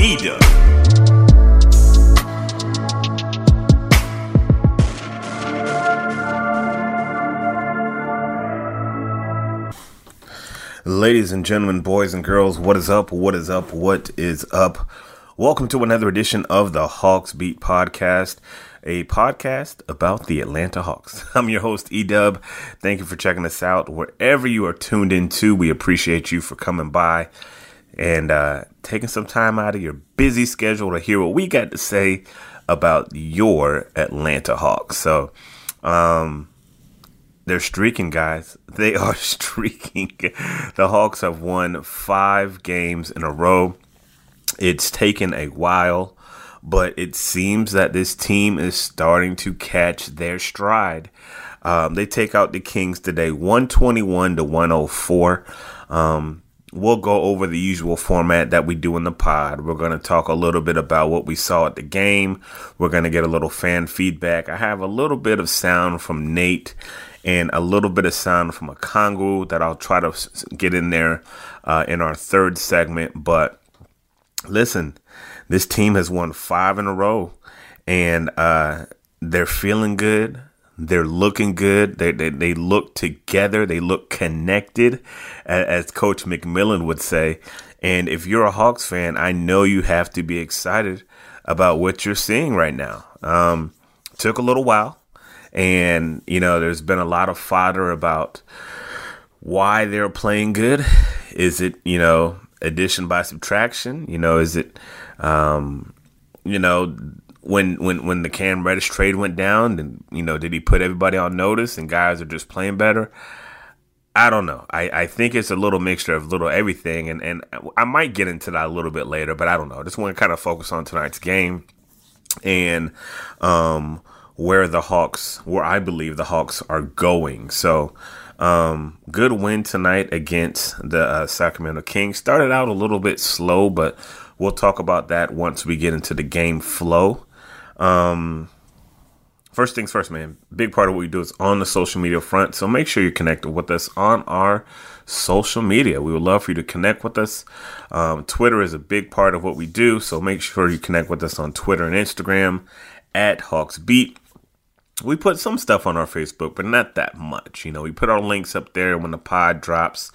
Eda. Ladies and gentlemen, boys and girls, what is up? What is up? What is up? Welcome to another edition of the Hawks Beat Podcast, a podcast about the Atlanta Hawks. I'm your host, Edub. Thank you for checking us out wherever you are tuned into. We appreciate you for coming by and uh, taking some time out of your busy schedule to hear what we got to say about your Atlanta Hawks. So, um, they're streaking, guys. They are streaking. The Hawks have won five games in a row. It's taken a while, but it seems that this team is starting to catch their stride. Um, they take out the Kings today, 121 to 104. Um, we'll go over the usual format that we do in the pod. We're going to talk a little bit about what we saw at the game. We're going to get a little fan feedback. I have a little bit of sound from Nate and a little bit of sound from Okongwu that I'll try to get in there uh, in our third segment. But listen, this team has won five in a row, and uh, they're feeling good. They're looking good. They, they they look together. They look connected, as Coach McMillan would say. And if you're a Hawks fan, I know you have to be excited about what you're seeing right now. Um, took a little while, and you know there's been a lot of fodder about why they're playing good. Is it you know addition by subtraction? You know, is it um, you know when when when the Cam Reddish trade went down, and you know, did he put everybody on notice and guys are just playing better? I don't know. I, I think it's a little mixture of little everything, and, and I might get into that a little bit later, but I don't know. Just want to kind of focus on tonight's game and um, where the Hawks, where I believe the Hawks are going. So, um, good win tonight against the uh, Sacramento Kings. Started out a little bit slow, but we'll talk about that once we get into the game flow. Um, first things first, man. Big part of what we do is on the social media front. So make sure you're connected with us on our social media. We would love for you to connect with us. Um, Twitter is a big part of what we do. So make sure you connect with us on Twitter and Instagram at Hawks Beat. We put some stuff on our Facebook, but not that much. You know, we put our links up there when the pod drops.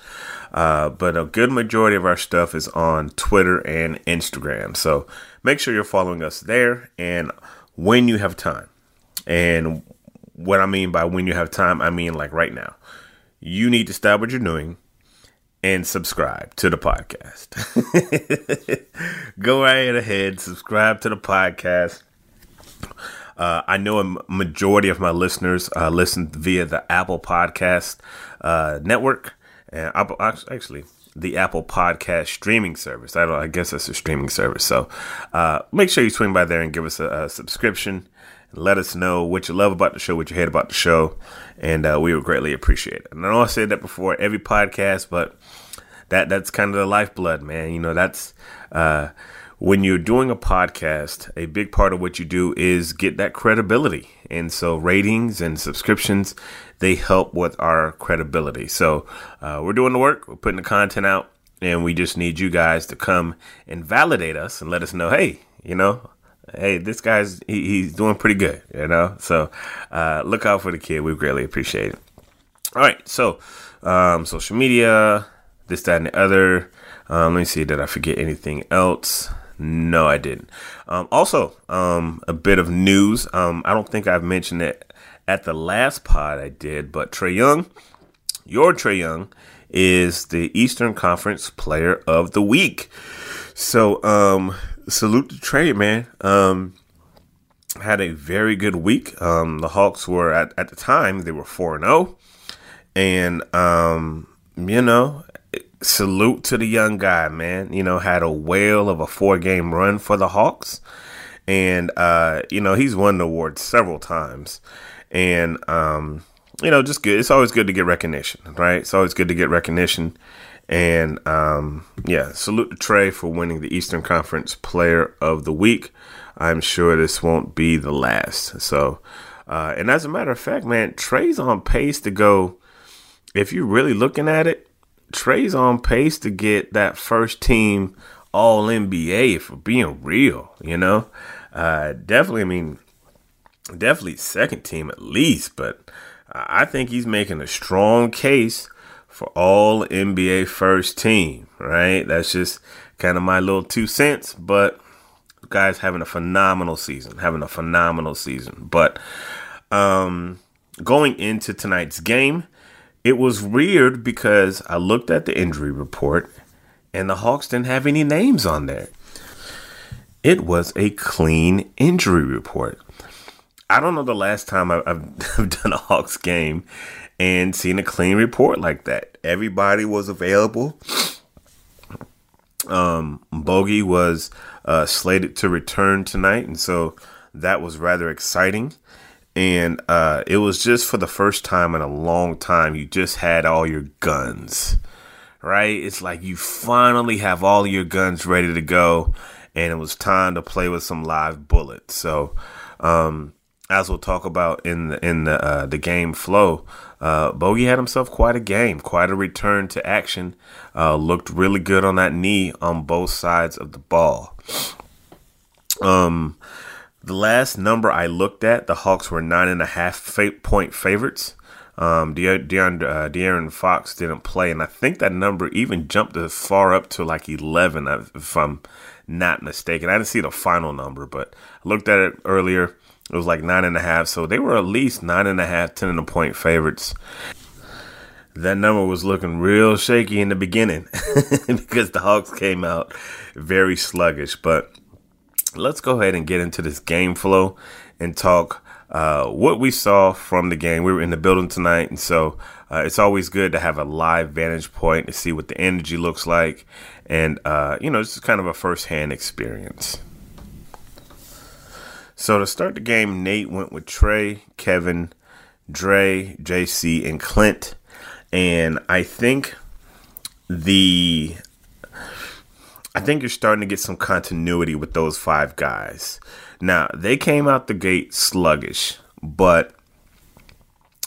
Uh, but a good majority of our stuff is on Twitter and Instagram. So make sure you're following us there and when you have time. And what I mean by when you have time, I mean like right now. You need to stop what you're doing and subscribe to the podcast. Go right ahead, subscribe to the podcast. Uh, I know a majority of my listeners uh, listen via the Apple Podcast uh, network, and Apple, actually the Apple Podcast streaming service. I don't. I guess that's a streaming service. So uh, make sure you swing by there and give us a, a subscription. Let us know what you love about the show, what you hate about the show, and uh, we would greatly appreciate it. And I know I said that before every podcast, but that that's kind of the lifeblood, man. You know, that's uh, when you're doing a podcast, a big part of what you do is get that credibility. And so ratings and subscriptions, they help with our credibility. So uh, we're doing the work, we're putting the content out, and we just need you guys to come and validate us and let us know, hey, you know, hey, this guy's he, he's doing pretty good, you know. So uh, look out for the kid. We greatly appreciate it. All right, so um, social media, this, that, and the other. Um, let me see. Did I forget anything else? No, I didn't. Um, also, um, a bit of news. Um, I don't think I've mentioned it at the last pod I did, but Trae Young, your Trae Young, is the Eastern Conference Player of the Week. So, um, salute to Trae, man. Um, had a very good week. Um, the Hawks were at, at the time they were four and zero, oh. and um, you know salute to the young guy, man. You know, had a whale of a four game run for the Hawks. And, uh, you know, he's won the award several times. And, um, you know, just good. It's always good to get recognition, right? It's always good to get recognition. And, um, yeah, salute to Trae for winning the Eastern Conference Player of the Week. I'm sure this won't be the last. So, uh, and as a matter of fact, man, Trae's on pace to go. If you're really looking at it, Trae's on pace to get that first team all NBA for being real, you know? Uh, definitely, I mean, definitely second team at least, but I think he's making a strong case for all NBA first team, right? That's just kind of my little two cents, but guy's having a phenomenal season, having a phenomenal season. But um, going into tonight's game, it was weird because I looked at the injury report and the Hawks didn't have any names on there. It was a clean injury report. I don't know the last time I've, done a Hawks game and seen a clean report like that. Everybody was available. Um, Bogey was uh, slated to return tonight, and so that was rather exciting and uh, it was just for the first time in a long time you just had all your guns right it's like you finally have all your guns ready to go and it was time to play with some live bullets so um, as we'll talk about in the in the uh, the game flow uh, Bogey had himself quite a game, quite a return to action. Uh, looked really good on that knee on both sides of the ball. Um, the last number I looked at, the Hawks were nine and a half point favorites. Um, De- De'Aaron, uh, De'Aaron Fox didn't play, and I think that number even jumped as far up to like 11, if I'm not mistaken. I didn't see the final number, but I looked at it earlier. It was like nine and a half, so they were at least nine and a half, ten and a point favorites. That number was looking real shaky in the beginning because the Hawks came out very sluggish, but let's go ahead and get into this game flow and talk uh, what we saw from the game. We were in the building tonight, and so uh, it's always good to have a live vantage point to see what the energy looks like, and uh, you know, it's kind of a first-hand experience. So to start the game, Nate went with Trae, Kevin, Dre, JC, and Clint, and I think the I think you're starting to get some continuity with those five guys. Now, they came out the gate sluggish, but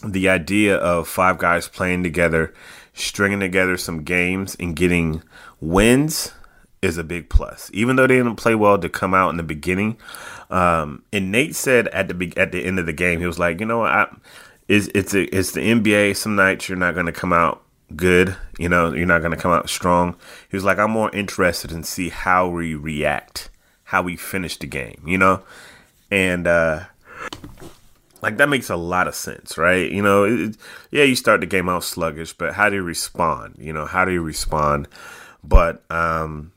the idea of five guys playing together, stringing together some games, and getting wins is a big plus. Even though they didn't play well to come out in the beginning, um, and Nate said at the at the end of the game, he was like, you know, I, it's a, it's the NBA. Some nights you're not going to come out good. You know, you're not going to come out strong. He was like, I'm more interested in see how we react, how we finish the game. You know, and uh, like that makes a lot of sense, right? You know, it, yeah, you start the game out sluggish, but how do you respond? You know, how do you respond? But um,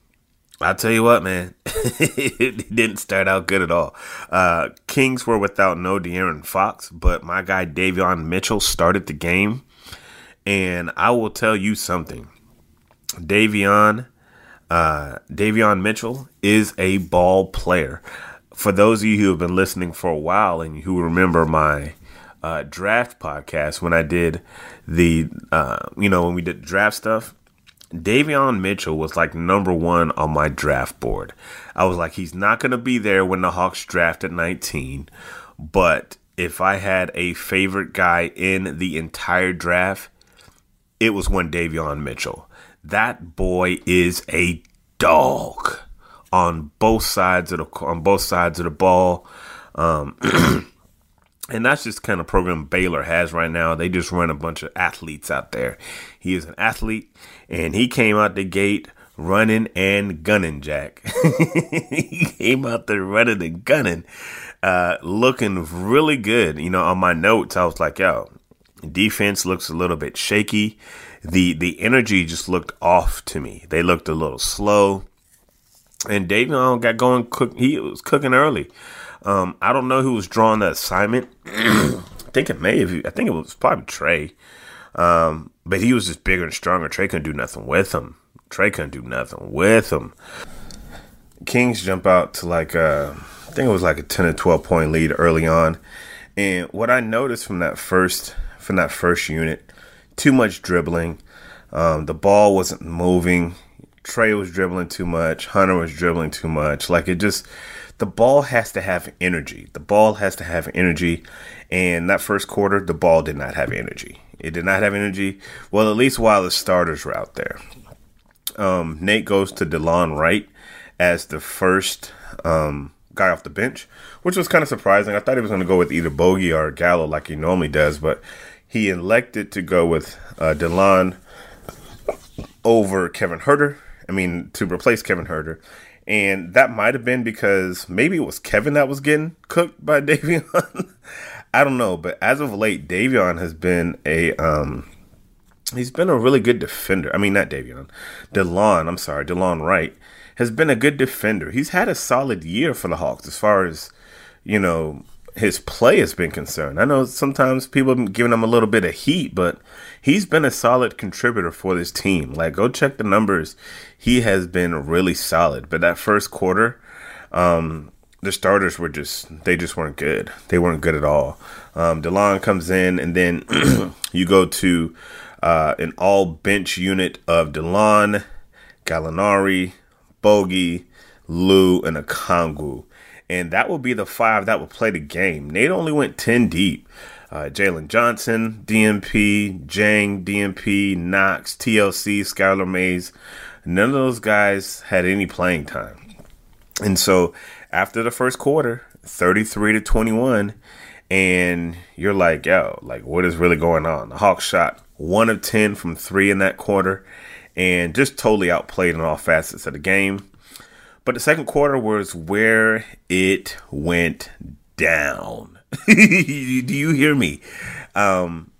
I'll tell you what, man, it didn't start out good at all. Uh, Kings were without no De'Aaron Fox, but my guy Davion Mitchell started the game and I will tell you something. Davion, uh, Davion Mitchell is a ball player. For those of you who have been listening for a while and who remember my uh, draft podcast when I did the, uh, you know, when we did draft stuff, Davion Mitchell was like number one on my draft board. I was like, he's not going to be there when the Hawks draft at 19. But if I had a favorite guy in the entire draft, it was one Davion Mitchell. That boy is a dog on both sides of the on both sides of the ball. Um, and that's just kind of program Baylor has right now. They just run a bunch of athletes out there. He is an athlete, and he came out the gate running and gunning. Jack, he came out there running and gunning, uh, looking really good. You know, on my notes, I was like, "Yo, defense looks a little bit shaky." The the energy just looked off to me. They looked a little slow. And Davion got going. Cook. He was cooking early. Um, I don't know who was drawing the assignment. I think it may have. I think it was probably Trae. Um, but he was just bigger and stronger. Trae couldn't do nothing with him. Trae couldn't do nothing with him. Kings jump out to like uh, I think it was like a ten or twelve point lead early on. And what I noticed from that first from that first unit, too much dribbling. Um, the ball wasn't moving. Trae was dribbling too much. Hunter was dribbling too much. Like it just, the ball has to have energy. The ball has to have energy. And that first quarter, the ball did not have energy. It did not have energy. Well, at least while the starters were out there. Um, Nate goes to Delon Wright as the first um, guy off the bench, which was kind of surprising. I thought he was going to go with either Bogey or Gallo like he normally does, but he elected to go with uh, Delon over Kevin Huerter I mean, to replace Kevin Huerter. And that might have been because maybe it was Kevin that was getting cooked by Davion. I don't know, but as of late, Davion has been a um he's been a really good defender. I mean not Davion. Delon, I'm sorry, Delon Wright has been a good defender. He's had a solid year for the Hawks as far as, you know, his play has been concerned. I know sometimes people have giving him a little bit of heat, but he's been a solid contributor for this team. Like, go check the numbers. He has been really solid. But that first quarter, um, the starters were just they just weren't good. They weren't good at all. Um, Delon comes in, and then you go to uh, an all bench unit of Delon, Gallinari, Bogey, Lou, and Okongwu and that will be the five that will play the game. Nate only went 10 deep. Uh, Jalen Johnson, DMP, Dieng, DMP, Knox, TLC, Skylar Mays. None of those guys had any playing time. And so after the first quarter, 33 to 21, and you're like, yo, like what is really going on? The Hawks shot one of 10 from three in that quarter and just totally outplayed in all facets of the game. But the second quarter was where it went down. Do you hear me? Um,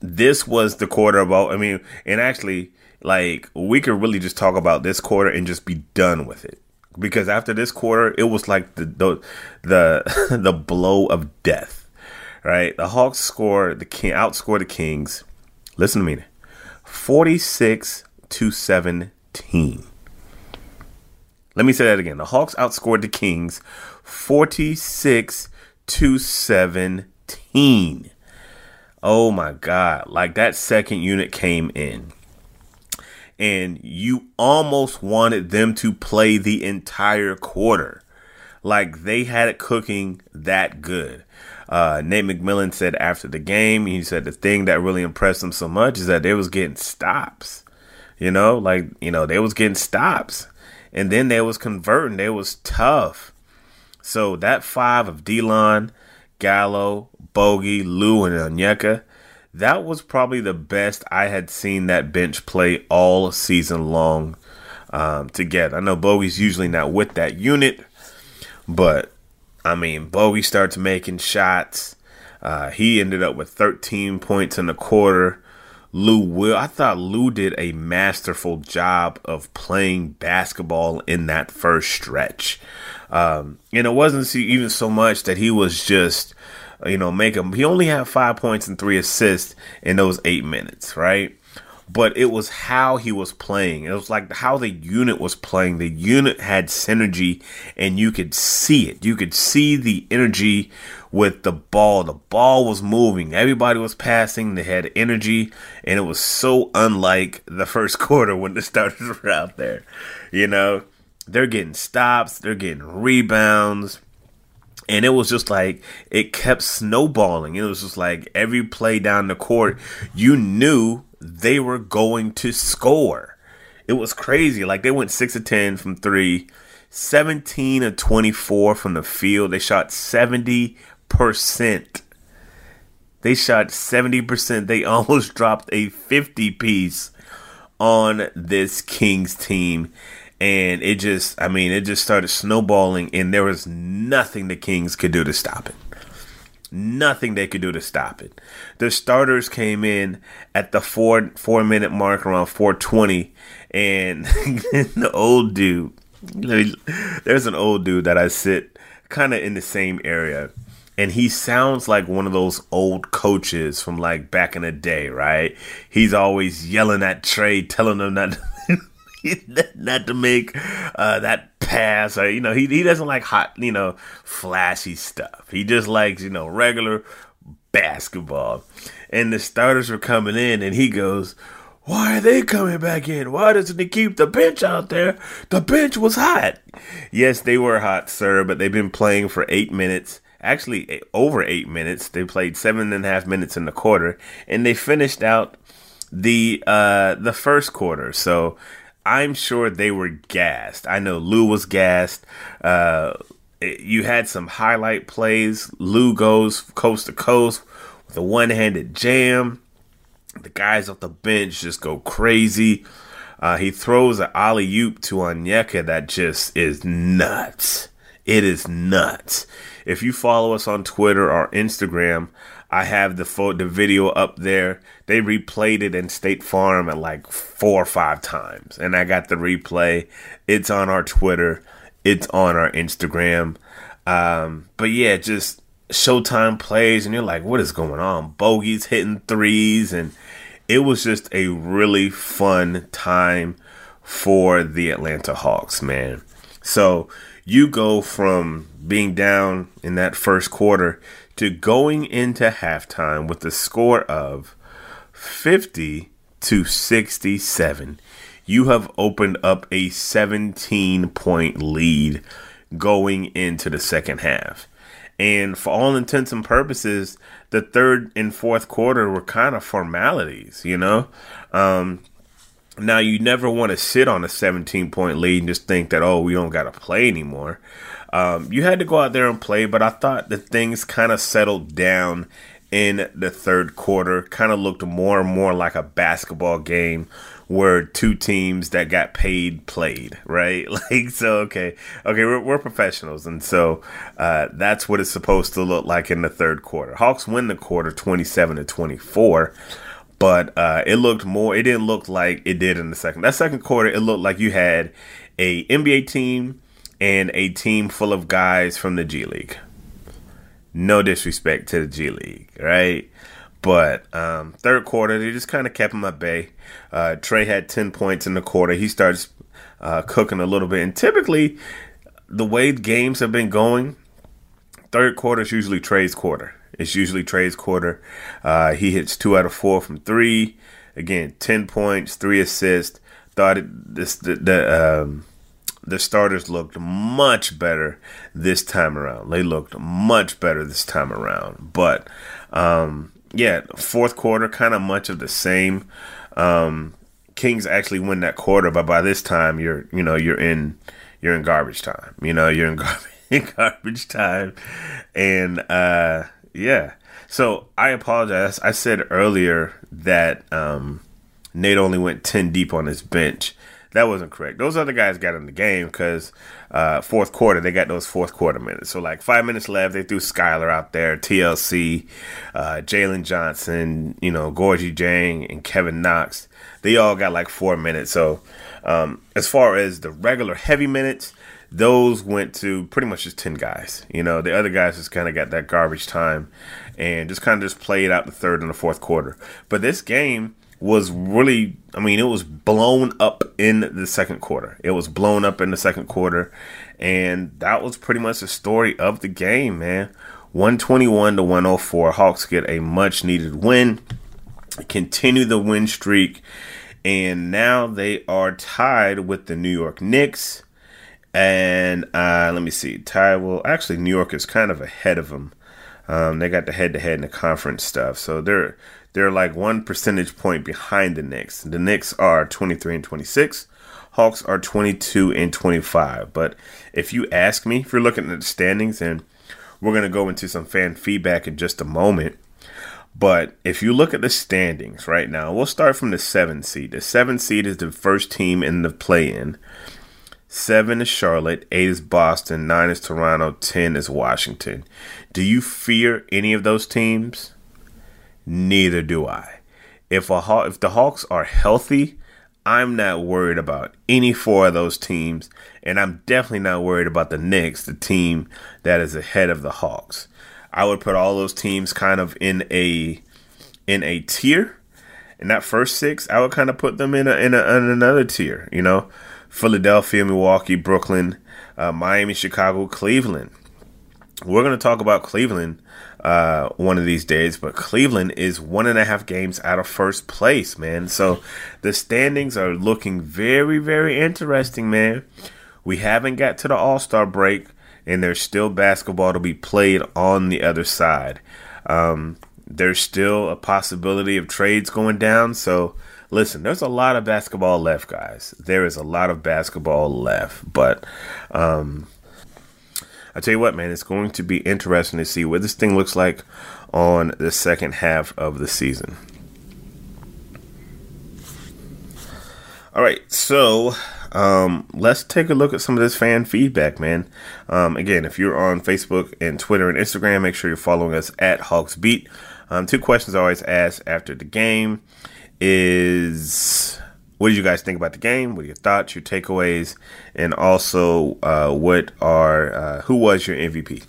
this was the quarter about, I mean, and actually, like, we could really just talk about this quarter and just be done with it. Because after this quarter, it was like the the the, the blow of death. Right? The Hawks scored the king outscored the Kings. Listen to me. 46 to 17. Let me say that again. The Hawks outscored the Kings 46 to 17. Oh my God. Like that second unit came in. And you almost wanted them to play the entire quarter. Like they had it cooking that good. Uh, Nate McMillan said after the game, he said the thing that really impressed him so much is that they was getting stops. You know, like, you know, they was getting stops and then they was converting. They was tough. So that five of Delon, Gallo, Bogey, Lou, and Onyeka, that was probably the best I had seen that bench play all season long um, together. I know Bogey's usually not with that unit, but I mean, Bogey starts making shots. Uh, he ended up with 13 points in the quarter. Lou Will. I thought Lou did a masterful job of playing basketball in that first stretch. Um, and it wasn't even so much that he was just, you know, making, he only had five points and three assists in those eight minutes, right? but it was how he was playing. It was like how the unit was playing. The unit had synergy, and you could see it. You could see the energy with the ball. The ball was moving. Everybody was passing. They had energy, and it was so unlike the first quarter when the starters were out there. You know, they're getting stops, they're getting rebounds. And it was just like it kept snowballing. It was just like every play down the court, you knew they were going to score. It was crazy. Like they went 6 of 10 from 3, 17 of 24 from the field. They shot 70%. They shot 70%. They almost dropped a 50 piece on this Kings team. And it just, I mean, it just started snowballing, and there was nothing the Kings could do to stop it. Nothing they could do to stop it. The starters came in at the four four minute mark around 420, and the old dude, there's an old dude that I sit kind of in the same area and he sounds like one of those old coaches from like back in the day, right? He's always yelling at Trae, telling him not not to make uh, that pass or you know he he doesn't like hot you know flashy stuff. He just likes you know regular basketball. And the starters were coming in, and he goes, "Why are they coming back in? Why doesn't he keep the bench out there? The bench was hot." Yes, they were hot, sir, but they've been playing for eight minutes. Actually, over eight minutes. They played seven and a half minutes in the quarter, and they finished out the uh the first quarter. So I'm sure they were gassed. I know Lou was gassed. Uh, you had some highlight plays. Lou goes coast to coast with a one handed jam. The guys off the bench just go crazy. Uh, he throws an alley oop to Onyeka that just is nuts. It is nuts. If you follow us on Twitter or Instagram, I have the photo, the video up there. They replayed it in State Farm at like four or five times, and I got the replay. It's on our Twitter. It's on our Instagram. Um, but yeah, just Showtime plays, and you're like, what is going on? Bogies hitting threes, and it was just a really fun time for the Atlanta Hawks, man. So you go from being down in that first quarter to going into halftime with a score of 50 to 67. You have opened up a 17 point lead going into the second half. And for all intents and purposes, the third and fourth quarter were kind of formalities, you know? Um, now, you never want to sit on a 17 point lead and just think that, oh, we don't got to play anymore. Um, you had to go out there and play, but I thought that things kind of settled down in the third quarter. Kind of looked more and more like a basketball game where two teams that got paid played, right? Like, so, okay, okay, we're, we're professionals. And so uh, that's what it's supposed to look like in the third quarter. Hawks win the quarter 27 to 24 but uh, it looked more. It didn't look like it did in the second. That second quarter, it looked like you had a NBA team and a team full of guys from the G League. No disrespect to the G League, right? But um, third quarter, they just kind of kept him at bay. Uh, Trae had 10 points in the quarter. He starts uh, cooking a little bit. And typically, the way games have been going, third quarter is usually Trae's quarter. It's usually Trae's quarter. Uh, he hits two out of four from three. Again, 10 points, three assists. Thought it, this the, the um, the starters looked much better this time around. They looked much better this time around. But um, yeah, fourth quarter, kind of much of the same. Um, Kings actually win that quarter, but by this time you're you know you're in you're in garbage time. You know you're in garbage, in garbage time, and uh, yeah. So I apologize. I said earlier that um, Nate only went ten deep on his bench that wasn't correct. Those other guys got in the game because uh, fourth quarter they got those fourth quarter minutes. So like five minutes left, they threw Skylar out there, TLC, uh, Jalen Johnson, you know, Gorgui Dieng, and Kevin Knox. They all got like four minutes. So um, as far as the regular heavy minutes, those went to pretty much just 10 guys. You know, the other guys just kind of got that garbage time and just kind of just played out the third and the fourth quarter. But this game was really, I mean, it was blown up in the second quarter. It was blown up in the second quarter. And that was pretty much the story of the game, man. 121 to 104. Hawks get a much needed win, continue the win streak, and now they are tied with the New York Knicks. And uh, let me see, tied. Well, actually, New York is kind of ahead of them. Um, they got the head-to-head in the conference stuff, so they're they're like one percentage point behind the Knicks. The Knicks are 23 and 26. Hawks are 22 and 25. But if you ask me, if you're looking at the standings, and we're going to go into some fan feedback in just a moment. But if you look at the standings right now, we'll start from the seven seed. The seven seed is the first team in the play in. Seven is Charlotte, eight is Boston, nine is Toronto, ten is Washington. Do you fear any of those teams? Neither do I. If a if the Hawks are healthy, I'm not worried about any four of those teams, and I'm definitely not worried about the Knicks, the team that is ahead of the Hawks. I would put all those teams kind of in a in a tier. In that first six, I would kind of put them in a, in, a, in another tier. You know, Philadelphia, Milwaukee, Brooklyn, uh, Miami, Chicago, Cleveland. We're going to talk about Cleveland uh, one of these days, but Cleveland is one and a half games out of first place, man. So the standings are looking very, very interesting, man. We haven't got to the All Star break, and there's still basketball to be played on the other side. Um, there's still a possibility of trades going down. So listen, there's a lot of basketball left, guys. There is a lot of basketball left, but um, I tell you what, man, it's going to be interesting to see what this thing looks like on the second half of the season. All right, so um, let's take a look at some of this fan feedback, man. Um, again, if you're on Facebook and Twitter and Instagram, make sure you're following us at Hawks Beat. Um, two questions I always ask after the game is what did you guys think about the game? What are your thoughts, your takeaways, and also uh, what are uh, who was your MVP?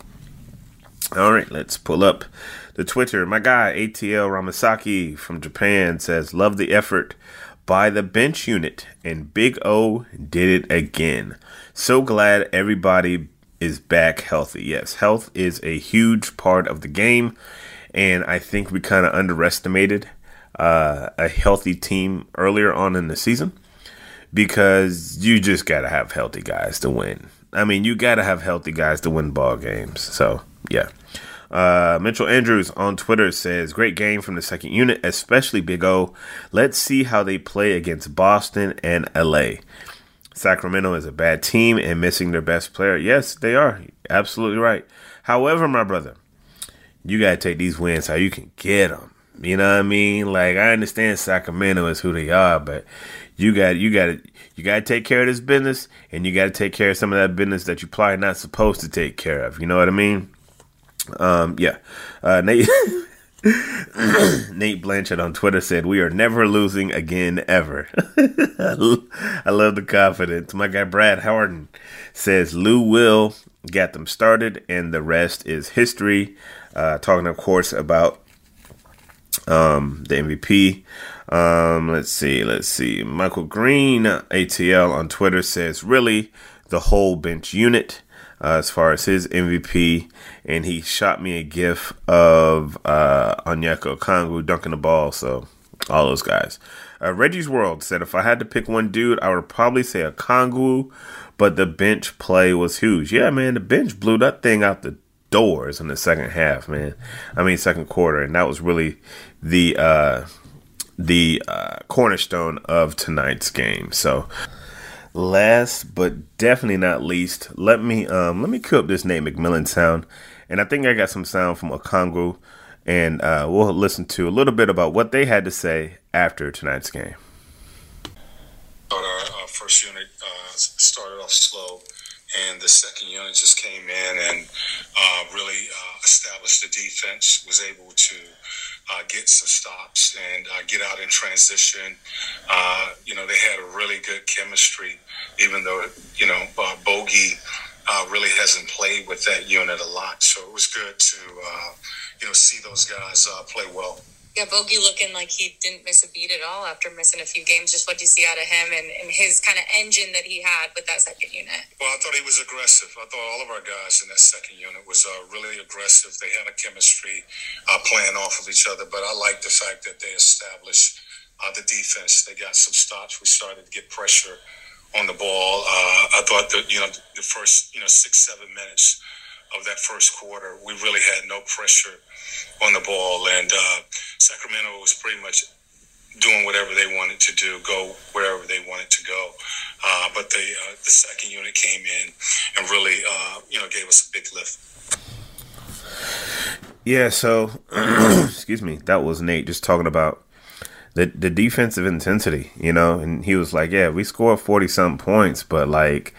All right, let's pull up the Twitter. My guy ATL Ramasaki from Japan says, "Love the effort by the bench unit, and Big O did it again. So glad everybody is back healthy. Yes, health is a huge part of the game, and I think we kind of underestimated." Uh, a healthy team earlier on in the season because you just got to have healthy guys to win. I mean, you got to have healthy guys to win ball games. So, yeah. Uh, Mitchell Andrews on Twitter says, Great game from the second unit, especially Big O. Let's see how they play against Boston and LA. Sacramento is a bad team and missing their best player. Yes, they are. Absolutely right. However, my brother, you got to take these wins how you can get them. You know what I mean? Like I understand Sacramento is who they are, but you got you got to you got to take care of this business, and you got to take care of some of that business that you're probably not supposed to take care of. You know what I mean? Um, yeah. Uh, Nate Nate Blanchard on Twitter said, "We are never losing again, ever." I love the confidence. My guy Brad Harden says, "Lou will get them started, and the rest is history." Uh, talking, of course, about um, the MVP. Um, let's see, let's see. Michael Green, ATL on Twitter says, really, the whole bench unit uh, as far as his MVP. And he shot me a gif of uh, Onyeka Okongwu dunking the ball. So, all those guys. Uh, Reggie's World said, if I had to pick one dude, I would probably say Okongwu, but the bench play was huge. Yeah, man, the bench blew that thing out the doors in the second half, man. I mean, second quarter, and that was really the uh, the uh, cornerstone of tonight's game. So, last but definitely not least, let me um, let me cue up this Nate McMillan sound, and I think I got some sound from Okongwu, and uh, we'll listen to a little bit about what they had to say after tonight's game. Our, our first unit uh, started off slow and the second unit just came in and uh, really uh, established the defense, was able to uh, get some stops and uh, get out in transition. Uh, you know, they had a really good chemistry, even though, you know, uh, Bogey really hasn't played with that unit a lot. So it was good to, you know, see those guys play well. Yeah, Bogey looking like he didn't miss a beat at all after missing a few games. Just what do you see out of him and, and his kind of engine that he had with that second unit? Well, I thought he was aggressive. I thought all of our guys in that second unit was uh, really aggressive. They had a chemistry uh, playing off of each other, but I like the fact that they established uh, the defense. They got some stops. We started to get pressure on the ball. Uh, I thought that, you know, the first, you know, six, seven minutes of that first quarter, we really had no pressure on the ball, and uh, Sacramento was pretty much doing whatever they wanted to do, go wherever they wanted to go. Uh, but the uh, the second unit came in and really, uh, you know, gave us a big lift. Yeah. So, excuse me. That was Nate just talking about the the defensive intensity, you know, and he was like, "Yeah, we scored forty something points, but like."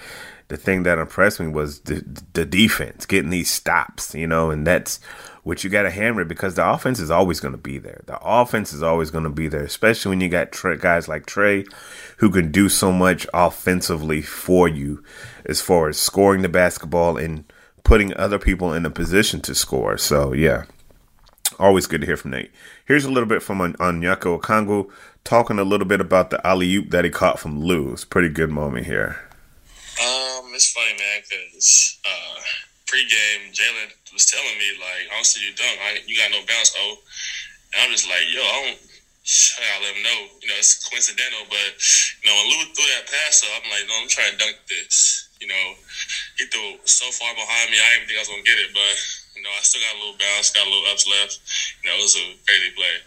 The thing that impressed me was the, the defense getting these stops, you know, and that's what you got to hammer because the offense is always going to be there. The offense is always going to be there, especially when you got guys like Trae who can do so much offensively for you as far as scoring the basketball and putting other people in a position to score. So, yeah, always good to hear from Nate. Here's a little bit from Onyeka Okongwu talking a little bit about the alley oop that he caught from Lou. It's pretty good moment here. It's funny, man, because uh, pregame, Jalen was telling me like, I don't see you dunk. I, you got no bounce, oh. And I'm just like, yo, I don't. I let him know. You know, it's coincidental, but you know, when Lou threw that pass up, I'm like, no, I'm trying to dunk this. You know, he threw so far behind me, I didn't think I was gonna get it, but you know, I still got a little bounce, got a little ups left. You know, it was a crazy play.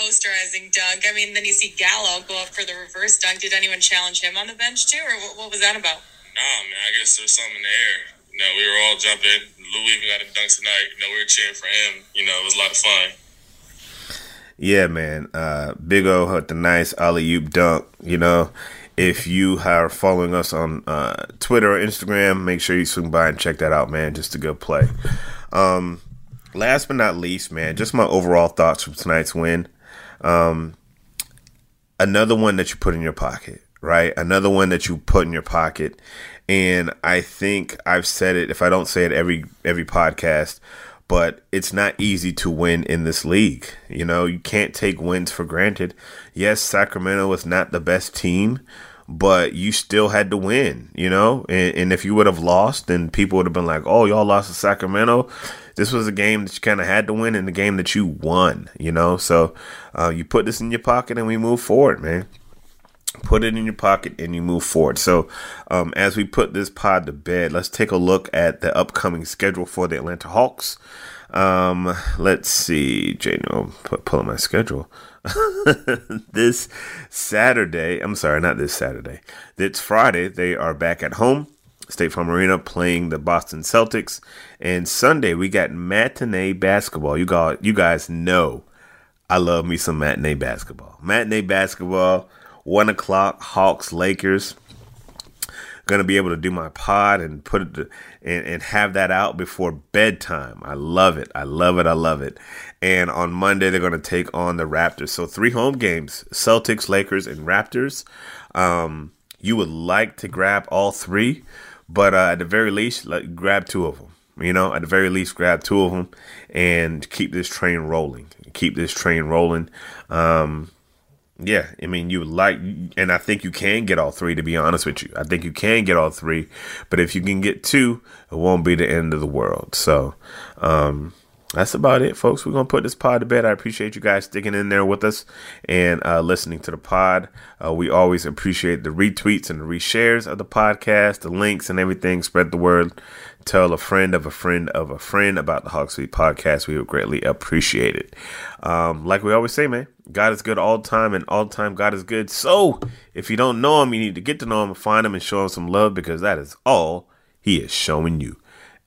Posterizing dunk. I mean, then you see Gallo go up for the reverse dunk. Did anyone challenge him on the bench too, or what, what was that about? Nah, man. I guess there's something in the air. You know, we were all jumping. Lou even got a dunk tonight. You know, we were cheering for him. You know, it was a lot of fun. Yeah, man. Uh, Big O had the nice alley oop dunk. You know, if you are following us on uh, Twitter or Instagram, make sure you swing by and check that out, man. Just a good play. Um, last but not least, man, just my overall thoughts from tonight's win. Um, another one that you put in your pocket, right? Another one that you put in your pocket and I think I've said it if I don't say it every every podcast, but it's not easy to win in this league. You know, you can't take wins for granted. Yes, Sacramento was not the best team, but you still had to win, you know? And, and if you would have lost, then people would have been like, oh, y'all lost to Sacramento. This was a game that you kind of had to win and the game that you won, you know? So uh, you put this in your pocket and we move forward, man put it in your pocket and you move forward. So, um, as we put this pod to bed, let's take a look at the upcoming schedule for the Atlanta Hawks. Um, let's see, put, pull up my schedule. this Saturday, I'm sorry, not this Saturday. It's Friday. They are back at home, State Farm Arena, playing the Boston Celtics. And Sunday, we got matinee basketball. You got, you guys know I love me some matinee basketball. Matinee basketball one o'clock Hawks Lakers. Gonna be able to do my pod and put it to, and, and have that out before bedtime. I love it. I love it. I love it. And on Monday they're gonna take on the Raptors. So three home games: Celtics, Lakers, and Raptors. Um, you would like to grab all three, but uh, at the very least, like, grab two of them. You know, at the very least, grab two of them and keep this train rolling. Keep this train rolling. Um, yeah, I mean, you like, and I think you can get all three. To be honest with you, I think you can get all three. But if you can get two, it won't be the end of the world. So, um, that's about it, folks. We're gonna put this pod to bed. I appreciate you guys sticking in there with us and uh, listening to the pod. Uh, we always appreciate the retweets and the reshares of the podcast, the links and everything. Spread the word tell a friend of a friend of a friend about the Hawks Beat podcast. We would greatly appreciate it. Um, like we always say, man, God is good all time, and all time God is good. So if you don't know Him, you need to get to know Him find Him and show Him some love because that is all He is showing you.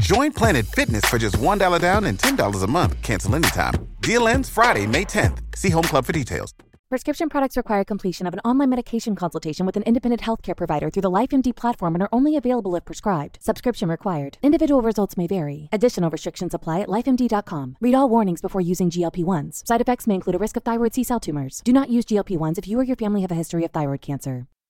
Join Planet Fitness for just $1 down and $10 a month. Cancel anytime. Deal ends Friday, May 10th. See Home Club for details. Prescription products require completion of an online medication consultation with an independent healthcare provider through the LifeMD platform and are only available if prescribed. Subscription required. Individual results may vary. Additional restrictions apply at lifemd.com. Read all warnings before using GLP 1s. Side effects may include a risk of thyroid C cell tumors. Do not use GLP 1s if you or your family have a history of thyroid cancer.